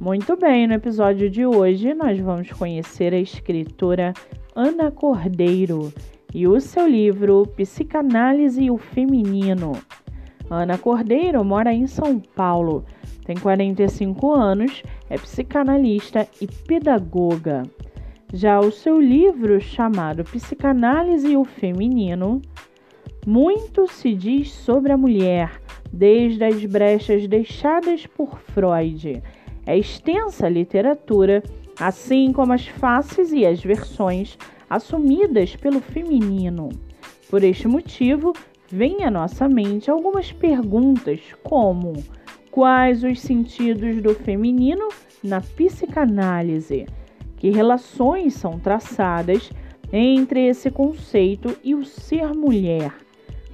Muito bem, no episódio de hoje nós vamos conhecer a escritora Ana Cordeiro e o seu livro Psicanálise e o Feminino. Ana Cordeiro mora em São Paulo, tem 45 anos, é psicanalista e pedagoga. Já o seu livro, chamado Psicanálise e o Feminino, muito se diz sobre a mulher, desde as brechas deixadas por Freud é extensa a literatura, assim como as faces e as versões assumidas pelo feminino. Por este motivo, vem à nossa mente algumas perguntas como: quais os sentidos do feminino na psicanálise? Que relações são traçadas entre esse conceito e o ser mulher?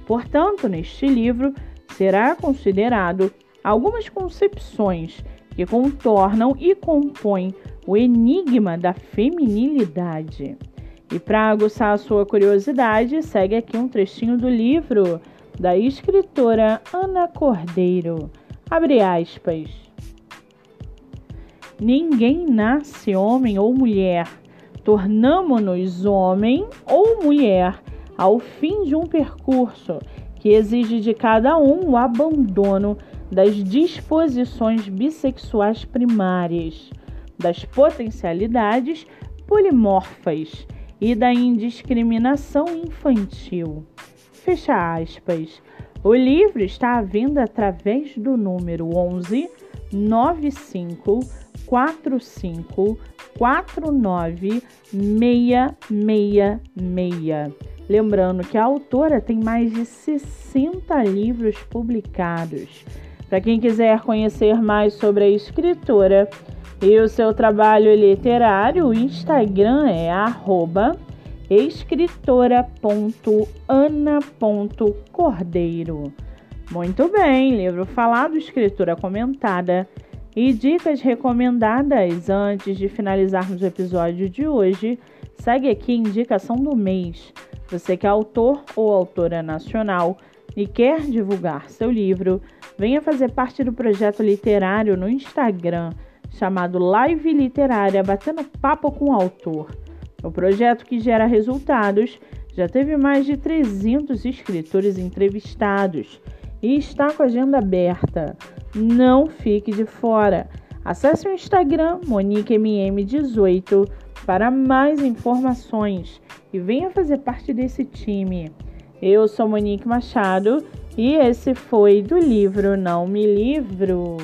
Portanto, neste livro será considerado algumas concepções que contornam e compõem o enigma da feminilidade. E para aguçar a sua curiosidade, segue aqui um trechinho do livro da escritora Ana Cordeiro. Abre aspas. Ninguém nasce homem ou mulher. Tornamo-nos homem ou mulher ao fim de um percurso que exige de cada um o abandono das disposições bissexuais primárias, das potencialidades polimorfas e da indiscriminação infantil. Fecha aspas. O livro está à venda através do número 11 95 45 49 666. Lembrando que a autora tem mais de 60 livros publicados. Para quem quiser conhecer mais sobre a escritora e o seu trabalho literário, o Instagram é escritora.ana.cordeiro. Muito bem, livro falado, escritura comentada e dicas recomendadas. Antes de finalizarmos o episódio de hoje, segue aqui a indicação do mês. Você que é autor ou autora nacional e quer divulgar seu livro, venha fazer parte do projeto literário no Instagram chamado Live Literária Batendo Papo com o Autor. O projeto que gera resultados já teve mais de 300 escritores entrevistados e está com a agenda aberta. Não fique de fora. Acesse o Instagram MoniqueMM18 para mais informações e venha fazer parte desse time. Eu sou Monique Machado e esse foi do livro Não Me Livro.